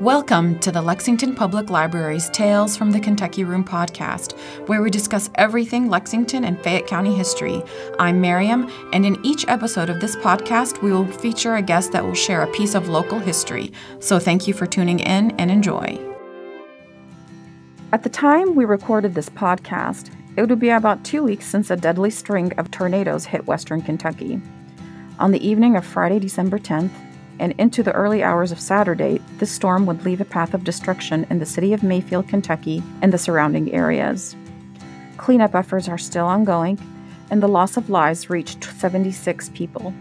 Welcome to the Lexington Public Library's Tales from the Kentucky Room podcast, where we discuss everything Lexington and Fayette County history. I'm Miriam, and in each episode of this podcast, we will feature a guest that will share a piece of local history. So thank you for tuning in and enjoy. At the time we recorded this podcast, it would be about two weeks since a deadly string of tornadoes hit western Kentucky. On the evening of Friday, December 10th, and into the early hours of Saturday, this storm would leave a path of destruction in the city of Mayfield, Kentucky, and the surrounding areas. Cleanup efforts are still ongoing, and the loss of lives reached 76 people.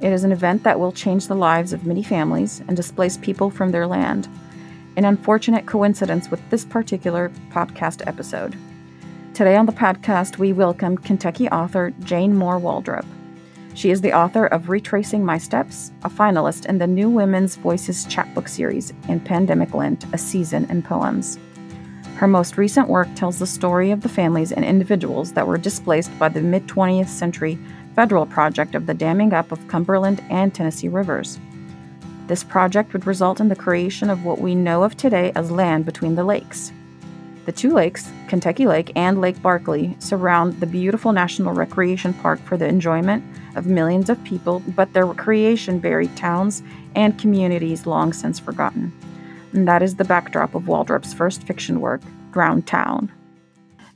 It is an event that will change the lives of many families and displace people from their land. An unfortunate coincidence with this particular podcast episode. Today on the podcast, we welcome Kentucky author Jane Moore Waldrop. She is the author of Retracing My Steps, a finalist in the New Women's Voices chapbook series, and Pandemic Lent, a season in poems. Her most recent work tells the story of the families and individuals that were displaced by the mid 20th century federal project of the damming up of Cumberland and Tennessee rivers. This project would result in the creation of what we know of today as land between the lakes. The two lakes, Kentucky Lake and Lake Barkley, surround the beautiful National Recreation Park for the enjoyment of millions of people, but their creation buried towns and communities long since forgotten. And that is the backdrop of Waldrop's first fiction work, Drowned Town.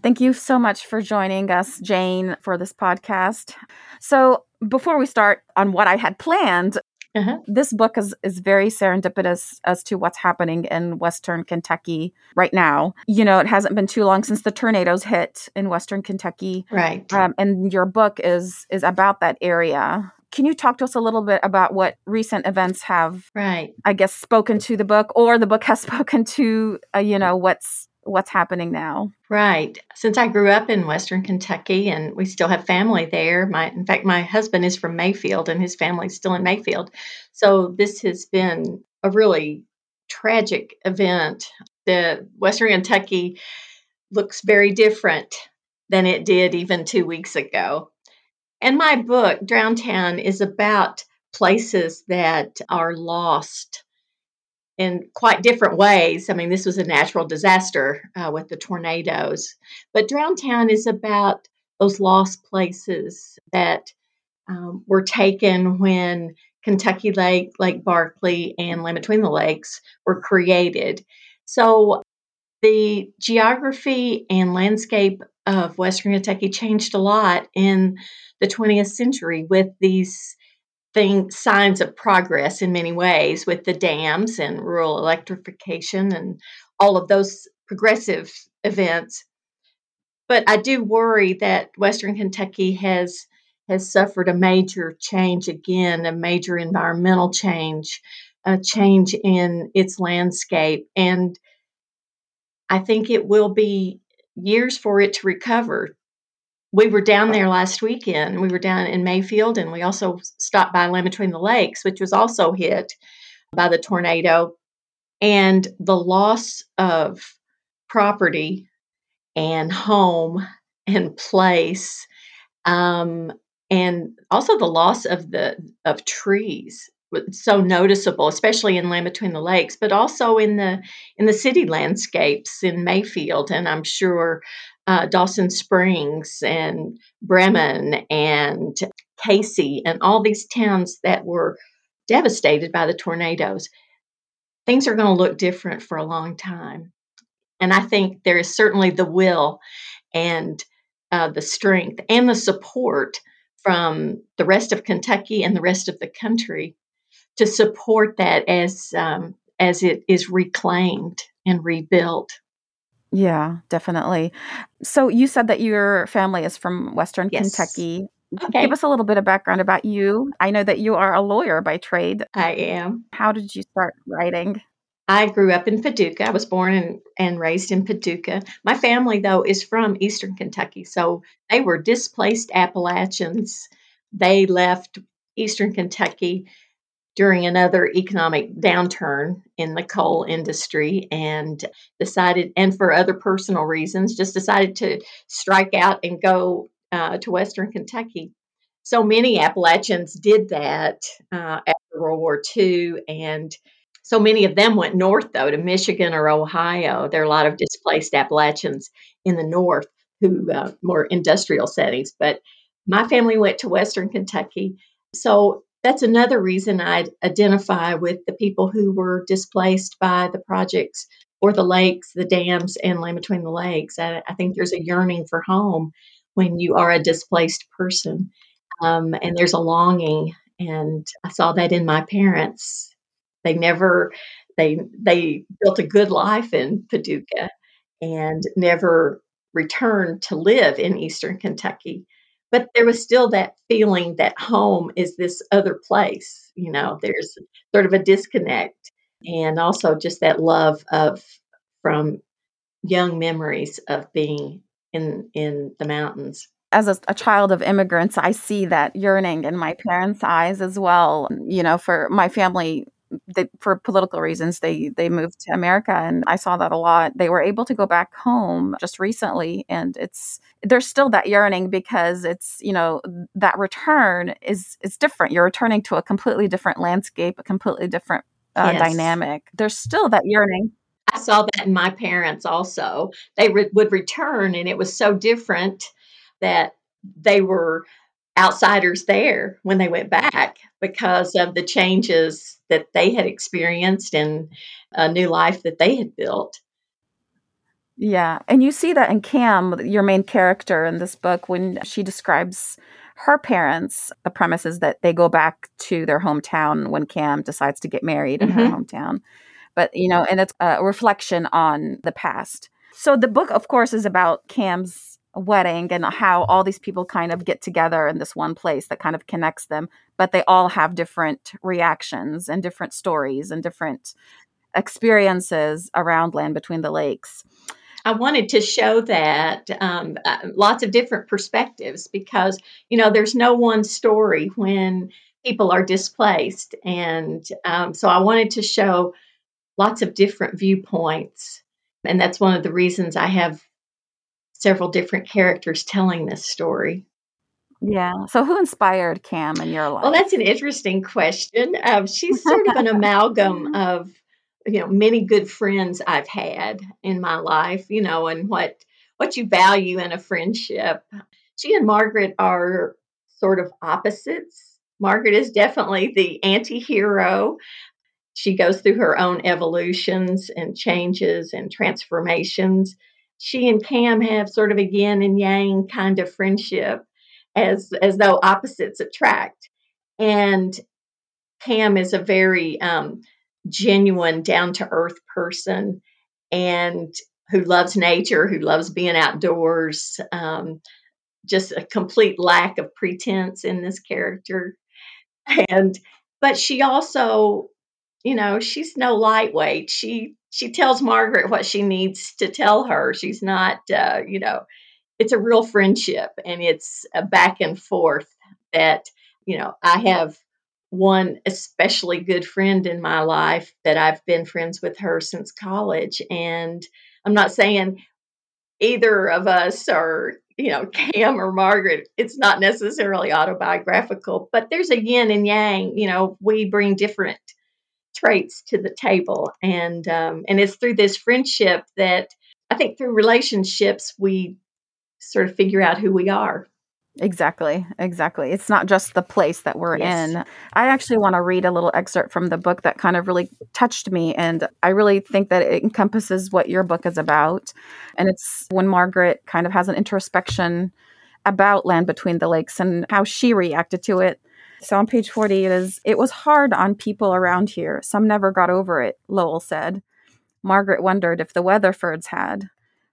Thank you so much for joining us, Jane, for this podcast. So, before we start on what I had planned, uh-huh. This book is, is very serendipitous as to what's happening in Western Kentucky right now. You know, it hasn't been too long since the tornadoes hit in Western Kentucky. Right. Um, and your book is is about that area. Can you talk to us a little bit about what recent events have, right? I guess, spoken to the book, or the book has spoken to, uh, you know, what's what's happening now. Right. Since I grew up in Western Kentucky and we still have family there, my in fact my husband is from Mayfield and his family's still in Mayfield. So this has been a really tragic event. The Western Kentucky looks very different than it did even 2 weeks ago. And my book Drowned Town is about places that are lost in quite different ways. I mean, this was a natural disaster uh, with the tornadoes, but Drowned Town is about those lost places that um, were taken when Kentucky Lake, Lake Barkley, and Land Between the Lakes were created. So the geography and landscape of Western Kentucky changed a lot in the 20th century with these thing, signs of progress in many ways with the dams and rural electrification and all of those progressive events. But I do worry that Western Kentucky has has suffered a major change again, a major environmental change, a change in its landscape. And I think it will be years for it to recover we were down there last weekend. We were down in Mayfield and we also stopped by Land Between the Lakes, which was also hit by the tornado. And the loss of property and home and place, um, and also the loss of the of trees so noticeable, especially in Land Between the Lakes, but also in the in the city landscapes in Mayfield, and I'm sure uh, Dawson Springs and Bremen and Casey and all these towns that were devastated by the tornadoes. Things are going to look different for a long time. And I think there is certainly the will and uh, the strength and the support from the rest of Kentucky and the rest of the country to support that as um, as it is reclaimed and rebuilt. Yeah, definitely. So you said that your family is from Western yes. Kentucky. Okay. Give us a little bit of background about you. I know that you are a lawyer by trade. I am. How did you start writing? I grew up in Paducah. I was born and, and raised in Paducah. My family, though, is from Eastern Kentucky. So they were displaced Appalachians. They left Eastern Kentucky during another economic downturn in the coal industry and decided, and for other personal reasons, just decided to strike out and go uh, to Western Kentucky. So many Appalachians did that uh, after World War II, and So many of them went north, though, to Michigan or Ohio. There are a lot of displaced Appalachians in the north who uh, more industrial settings. But my family went to Western Kentucky. So that's another reason I'd identify with the people who were displaced by the projects or the lakes, the dams, and land between the lakes. I, I think there's a yearning for home when you are a displaced person, um, and there's a longing. And I saw that in my parents. They never they they built a good life in Paducah and never returned to live in eastern Kentucky. But there was still that feeling that home is this other place. You know, there's sort of a disconnect and also just that love of from young memories of being in in the mountains as a, a, child of immigrants i see that yearning in my parents eyes as well you know for my family they, for political reasons they they moved to america and i saw that a lot. They were able to go back home just recently and it's there's still that yearning because it's you know that return is is different. You're returning to a completely different landscape a completely different uh, yes. dynamic. There's still that yearning. I saw that in my parents also. They re- would return and it was so different that they were outsiders there when they went back because of the changes that they had experienced and a new life that they had built. Yeah. And you see that in Cam, your main character in this book, when she describes her parents, the premise is that they go back to their hometown when Cam decides to get married in mm-hmm. her hometown. But, you know, and it's a reflection on the past. So the book, of course, is about Cam's wedding and how all these people kind of get together in this one place that kind of connects them but they all have different reactions and different stories and different experiences around land between the lakes I wanted to show that um, uh, lots of different perspectives because, you know, there's no one story when people are displaced. And um, so I wanted to show lots of different viewpoints. And that's one of the reasons I have several different characters telling this story. Yeah. So, who inspired Cam in your life? Well, that's an interesting question. Um, she's sort of an amalgam of, you know, many good friends I've had in my life. You know, and what what you value in a friendship. She and Margaret are sort of opposites. Margaret is definitely the anti-hero. She goes through her own evolutions and changes and transformations she and Cam have sort of a yin and yang kind of friendship as as though opposites attract. And Cam is a very um, genuine, down to earth person and who loves nature, who loves being outdoors. Um, just a complete lack of pretense in this character. And, but she also, you know, she's no lightweight. She she tells Margaret what she needs to tell her. She's not, uh, you know, it's a real friendship and it's a back and forth that, you know, I have one especially good friend in my life that I've been friends with her since college. And I'm not saying either of us are, you know, Cam or Margaret, it's not necessarily autobiographical, but there's a yin and yang. You know, we bring different traits to the table and um, and it's through this friendship that i think through relationships we sort of figure out who we are Exactly, exactly. It's not just the place that we're yes. in. I actually want to read a little excerpt from the book that kind of really touched me. And I really think that it encompasses what your book is about. And it's when Margaret kind of has an introspection about Land Between the Lakes and how she reacted to it so on page 40, it is, it was hard on people around here. Some never got over it, Lowell said. Margaret wondered if the Weatherfords had.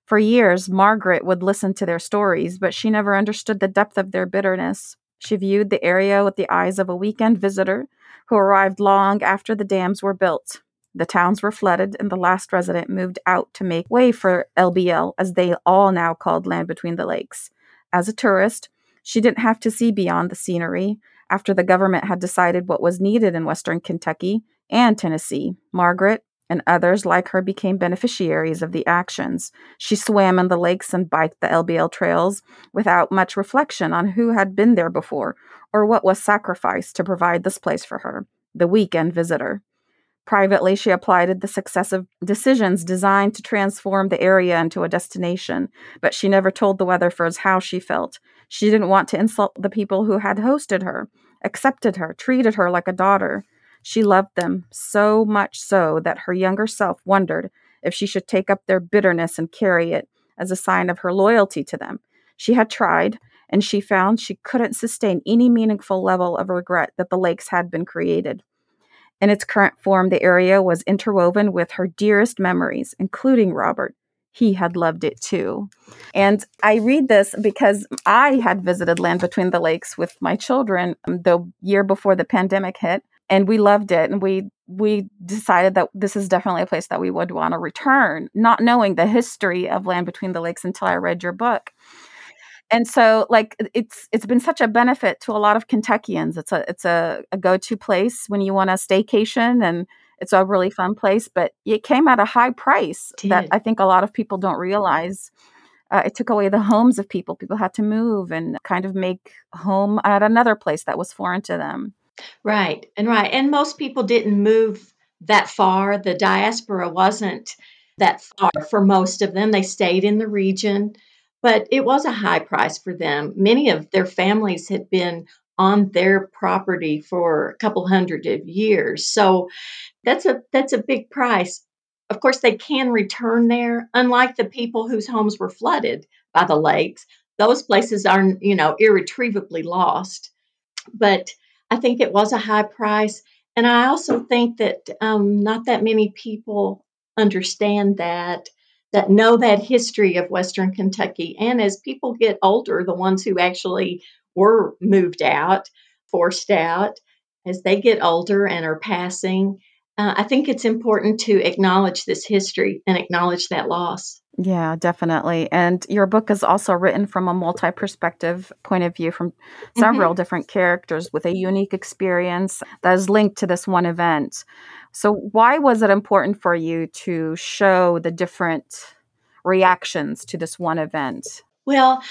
For years, Margaret would listen to their stories, but she never understood the depth of their bitterness. She viewed the area with the eyes of a weekend visitor who arrived long after the dams were built. The towns were flooded, and the last resident moved out to make way for LBL, as they all now called land between the lakes. As a tourist, she didn't have to see beyond the scenery after the government had decided what was needed in western Kentucky and Tennessee. Margaret and others like her became beneficiaries of the actions. She swam in the lakes and biked the LBL trails without much reflection on who had been there before or what was sacrificed to provide this place for her, the weekend visitor. Privately, she applied the successive decisions designed to transform the area into a destination, but she never told the Weatherfords how she felt. She didn't want to insult the people who had hosted her, accepted her, treated her like a daughter. She loved them so much so that her younger self wondered if she should take up their bitterness and carry it as a sign of her loyalty to them. She had tried, and she found she couldn't sustain any meaningful level of regret that the lakes had been created. In its current form, the area was interwoven with her dearest memories, including Robert. He had loved it too. And I read this because I had visited Land Between the Lakes with my children um, the year before the pandemic hit and we loved it and we we decided that this is definitely a place that we would want to return not knowing the history of land between the lakes until i read your book and so like it's it's been such a benefit to a lot of kentuckians. It's a it's a, a go-to place when you want a staycation and it's a really fun place but it came at a high price that i think a lot of people don't realize. Uh, it took away the homes of people. People had to move and kind of make home at another place that was foreign to them. Right, and right, and most people didn't move that far. The diaspora wasn't that far for most of them. They stayed in the region, but it was a high price for them. Many of their families had been on their property for a couple hundred of years. So that's a that's a big price. Of course, they can return there, unlike the people whose homes were flooded by the lakes. Those places are, you know, irretrievably lost. But I think it was a high price. And I also think that um, not that many people understand that, that know that history of Western Kentucky. And as people get older, the ones who actually were moved out, forced out, as they get older and are passing, uh, I think it's important to acknowledge this history and acknowledge that loss. Yeah, definitely. And your book is also written from a multi perspective point of view from several mm-hmm. different characters with a unique experience that is linked to this one event. So, why was it important for you to show the different reactions to this one event? Well,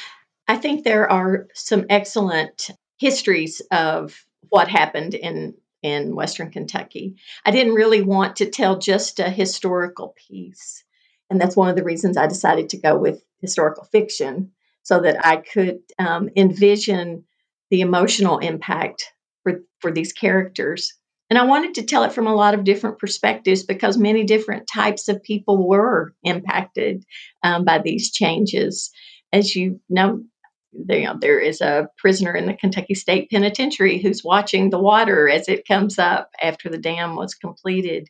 I think there are some excellent histories of what happened in in Western Kentucky. I didn't really want to tell just a historical piece. And that's one of the reasons I decided to go with historical fiction so that I could um, envision the emotional impact for, for these characters. And I wanted to tell it from a lot of different perspectives because many different types of people were impacted um, by these changes. As you know, you know, there is a prisoner in the Kentucky State Penitentiary who's watching the water as it comes up after the dam was completed.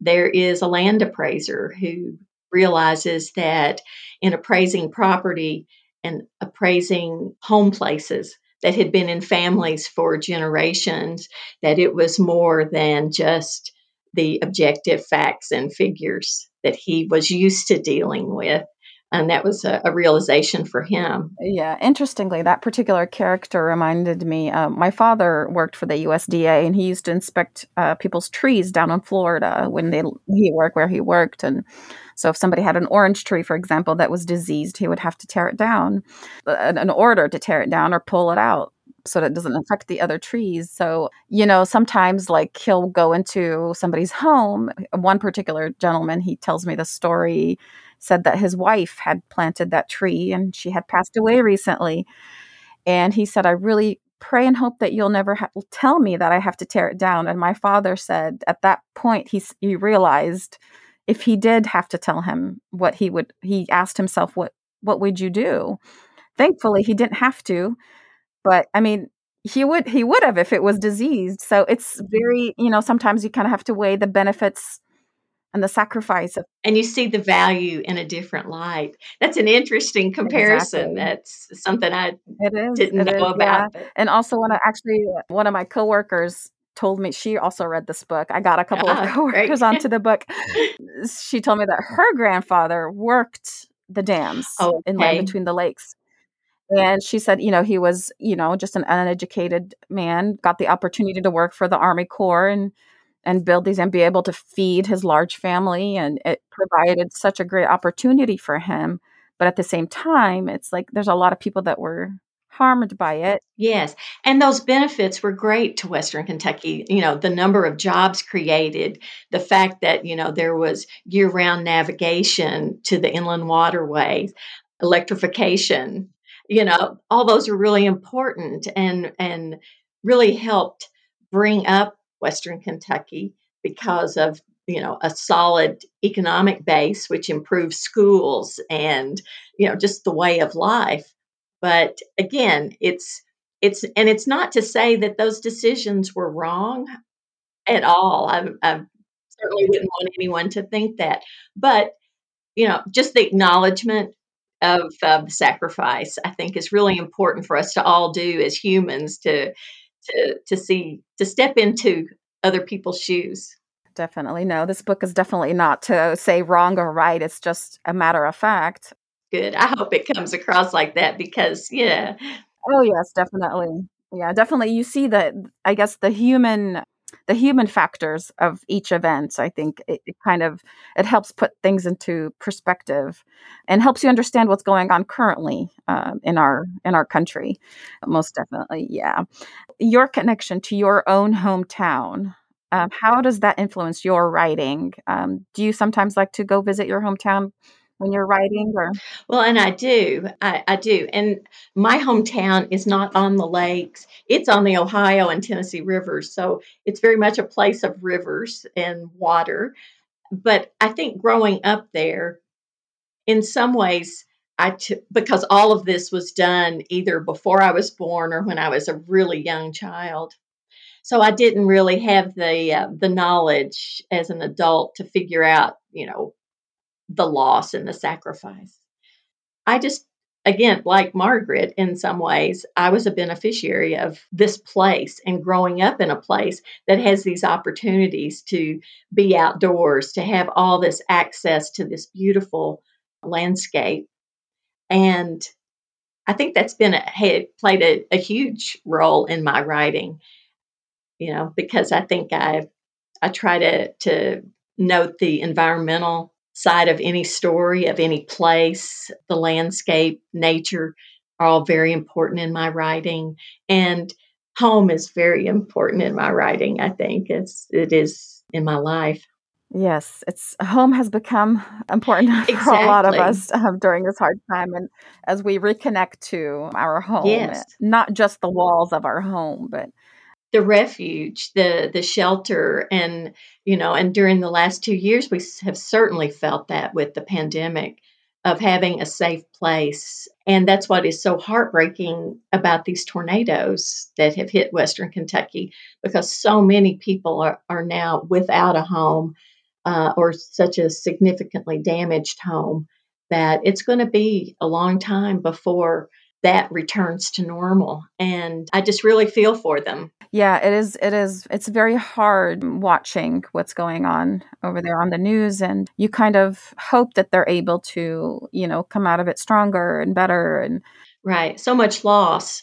There is a land appraiser who realizes that in appraising property and appraising home places that had been in families for generations, that it was more than just the objective facts and figures that he was used to dealing with and that was a, a, realization for him. Yeah, interestingly, that particular character reminded me. Uh, my father worked for the USDA, and he used to inspect uh, people's trees down in Florida when they he worked where he worked, and so if somebody had an orange tree, for example, that was diseased, he would have to tear it down, an, an order to tear it down or pull it out so that it doesn't affect the other trees. So, you know, sometimes like he'll go into somebody's home. One particular gentleman, he tells me the story said that his wife had planted that tree and she had passed away recently. And he said, I really pray and hope that you'll never ha- tell me that I have to tear it down. And my father said at that point, he, he realized if he did have to tell him what he would, he asked himself, what, what would you do? Thankfully, he didn't have to. But I mean, he would he would have if it was diseased so it's very you know sometimes you kind of have to weigh the benefits and the sacrifice of and you see the value in a different light. That's an interesting comparison. Exactly. that's something i is, didn't know is, about. yeah. and also when i actually one of my coworkers told me she also read this book. I got a couple of ah, coworkers onto the book. She told me that her grandfather worked the dams oh, okay. in land between the lakes and she said, you know, he was, you know, just an uneducated man, got the opportunity to work for the Army Corps and and build these and be able to feed his large family and it provided such a great opportunity for him but at the same time it's like there's a lot of people that were harmed by it. Yes, and those benefits were great to Western Kentucky. You know, the number of jobs created, the fact that, you know, there was year round navigation to the inland waterways, electrification, you know, all those are really important and, and really helped bring up Western Kentucky because of you know a solid economic base which improves schools and you know just the way of life. But again it's it's and it's not to say that those decisions were wrong at all. I, I certainly wouldn't want anyone to think that. But you know just the acknowledgement of uh, sacrifice i think is really important for us to all do as humans to to to see to step into other people's shoes. Definitely. No this book is definitely not to say wrong or right it's just a matter of fact. Good. I hope it comes across like that because yeah. Oh yes definitely. Yeah definitely. You see that i guess the human the human factors of each event i think it, it, kind of it helps put things into perspective and helps you understand what's going on currently uh, in our in our country most definitely yeah. Your connection to your own hometown um, how does that influence your writing? Um, do you sometimes like to go visit your hometown when you're writing or well and i do I, I, do and my hometown is not on the lakes it's on the ohio and tennessee rivers so it's very much a place of rivers and water but i think growing up there in some ways I t- because all of this was done either before I was born or when I was a really young child. So I didn't really have the uh, the knowledge as an adult to figure out, you know, the loss and the sacrifice. I just, again, like Margaret, in some ways, I was a beneficiary of this place and growing up in a place that has these opportunities to be outdoors, to have all this access to this beautiful landscape. And I think that's been a, had played a, a huge role in my writing, you know, because I think I've I try to to note the environmental side of any story, of any place, the landscape, nature are all very important in my writing. And home is very important in my writing, I think, It's, it is in my life. Yes, it's home has become important exactly. for a lot of us um, during this hard time, and as we reconnect to our home, yes. not just the walls of our home, but the refuge, the the shelter, and you know, and during the last two years, we have certainly felt that with the pandemic of having a safe place. And that's what is so heartbreaking about these tornadoes that have hit Western Kentucky because so many people are, are now without a home uh, or such a significantly damaged home that it's going to be a long time before that returns to normal. And I just really feel for them. Yeah, it is. It is. It's very hard watching what's going on over there on the news, and you kind of hope that they're able to, you know, come out of it stronger and better. And right, so much loss,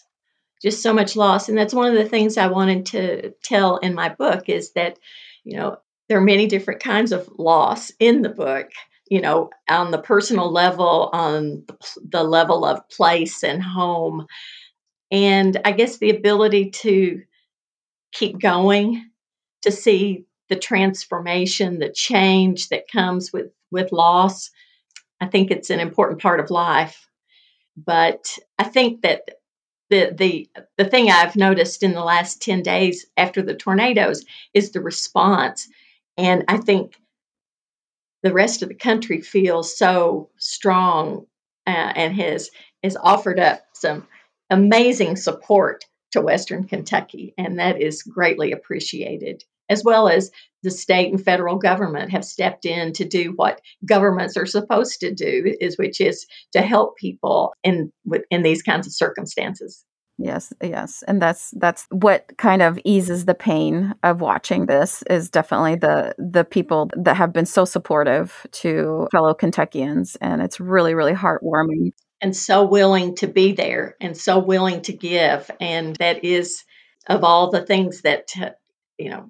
just so much loss, and that's one of the things I wanted to tell in my book is that, you know, there are many different kinds of loss in the book. You know, on the personal level, on the, level of place and home, and I guess the ability to keep going to see the transformation, the change that comes with with loss. I think it's an important part of life. But I think that the the the thing I've noticed in the last 10 days after the tornadoes is the response. And I think the rest of the country feels so strong uh, and has has offered up some amazing support to Western Kentucky, and that is greatly appreciated. As well as the state and federal government have stepped in to do what governments are supposed to do, is which is to help people in in these kinds of circumstances. Yes, yes, and that's that's what kind of eases the pain of watching this is definitely the the people that have been so supportive to fellow Kentuckians, and it's really really heartwarming and so willing to be there and so willing to give. And that is of all the things that, you know,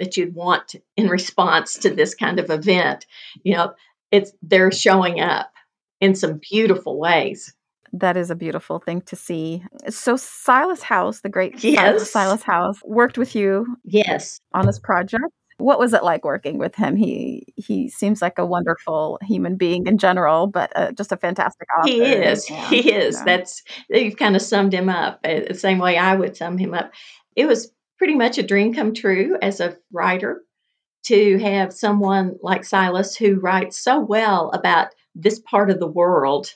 that you'd want in response to this kind of event, you know, it's they're showing up in some beautiful ways. That is a beautiful thing to see. So Silas House, the great Yes. Silas House, worked with you Yes. on this project. What was it like working with him? He he seems like a wonderful human being in general, but uh, just a fantastic author. He is. Yeah, He is. That's you've kind of summed him up uh, the same way I would sum him up. It was pretty much a dream come true as a writer to have someone like Silas who writes so well about this part of the world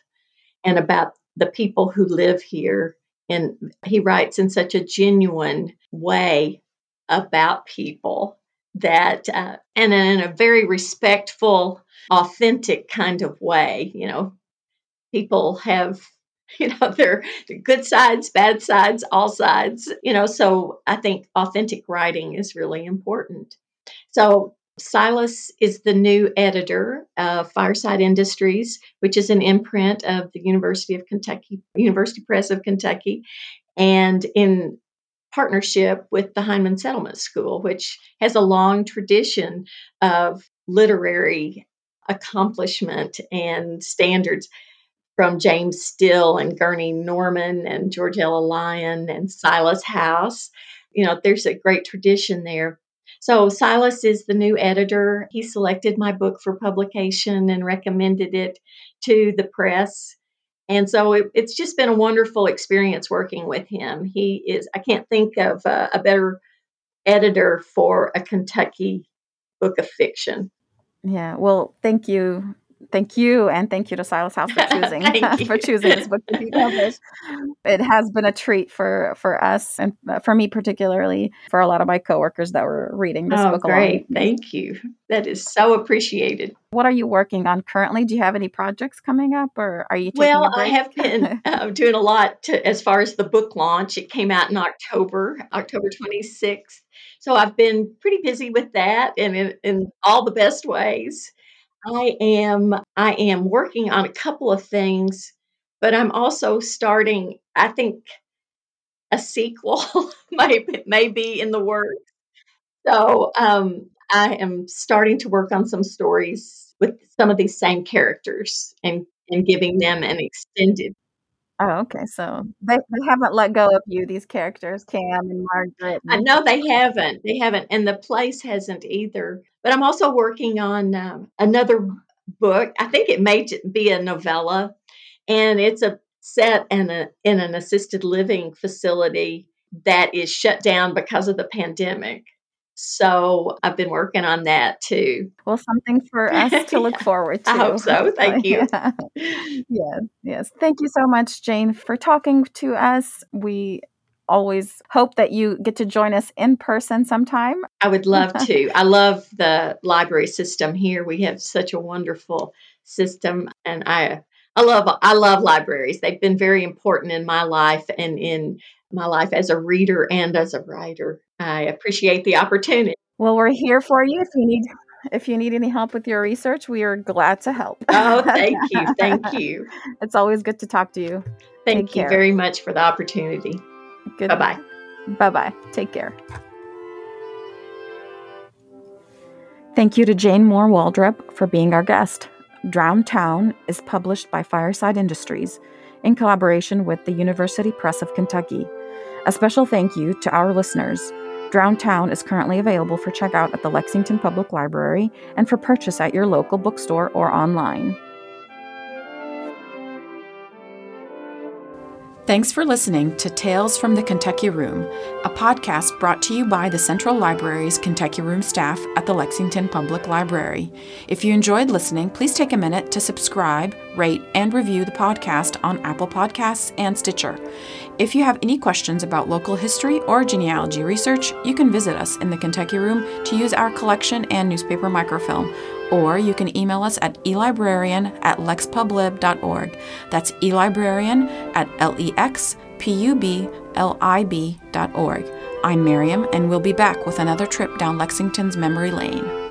and about the people who live here. And he writes in such a genuine way about people that, uh, and in a very respectful, authentic kind of way. You know, people have, you know, their good sides, bad sides, all sides, you know, so I think authentic writing is really important. So Silas is the new editor of Fireside Industries, which is an imprint of the University of Kentucky, University Press of Kentucky, and in partnership with the Hindman Settlement School, which has a long tradition of literary accomplishment and standards from James Still and Gurney Norman and George Ella Lyon and Silas House. You know, there's a great tradition there. So Silas is the new editor. He selected my book for publication and recommended it to the press. And so it, it's just been a wonderful experience working with him. He is, I can't think of a, a better editor for a Kentucky book of fiction. Yeah. Well, thank you. Thank you, and thank you to Silas House for choosing for choosing this book to be published. It has been a treat for for us and uh, for me particularly for a lot of my coworkers that were reading this oh, book along great. me. Thank you. That is so appreciated. What are you working on currently? Do you have any projects coming up, or are you taking Well, I have been uh, doing a lot to, as far as the book launch. It came out in October, October 26th. So I've been pretty busy with that and in, in all the best ways. I am I am working on a couple of things, but I'm also starting, I think a sequel may, be in the works. So um, I am starting to work on some stories with some of these same characters and, and giving them an extended. Oh, okay. So they, they haven't let go of you. These characters, Cam and Margaret. I know they haven't, they haven't, and the place hasn't either. But I'm also working on um, another book. I think it may be a novella, and it's a set in a in an assisted living facility that is shut down because of the pandemic. So I've been working on that too. well, something for us to look forward to. I hope so. Thank you. Yeah. Yes, yes. Thank you so much, Jane, for talking to us. We always hope that you get to join us in person sometime. I would love to. I love the library system here. We have such a wonderful system, and I I love I love libraries. They've been very important in my life and in my life as a reader and as a writer. I appreciate the opportunity. Well, we're here for you if you need if you need any help with your research. We are glad to help. Oh, thank you, thank you, it's always good to talk to you. thank Take you care. very much for the opportunity. Good. Bye bye. Bye bye. Take care. Thank you to Jane Moore Waldrop for being our guest. Drowned Town is published by Fireside Industries in collaboration with the University Press of Kentucky. A special thank you to our listeners. Drowned Town is currently available for checkout at the Lexington Public Library and for purchase at your local bookstore or online. Thanks for listening to Tales from the Kentucky Room, a podcast brought to you by the Central Library's Kentucky Room staff at the Lexington Public Library. If you enjoyed listening, please take a minute to subscribe, rate, and review the podcast on Apple Podcasts and Stitcher. If you have any questions about local history or genealogy research, you can visit us in the Kentucky Room to use our collection and newspaper microfilm or you can email us at elibrarian at lexpublib.org. That's elibrarian at lexpublib.org. I'm Miriam, and we'll be back with another trip down Lexington's memory lane.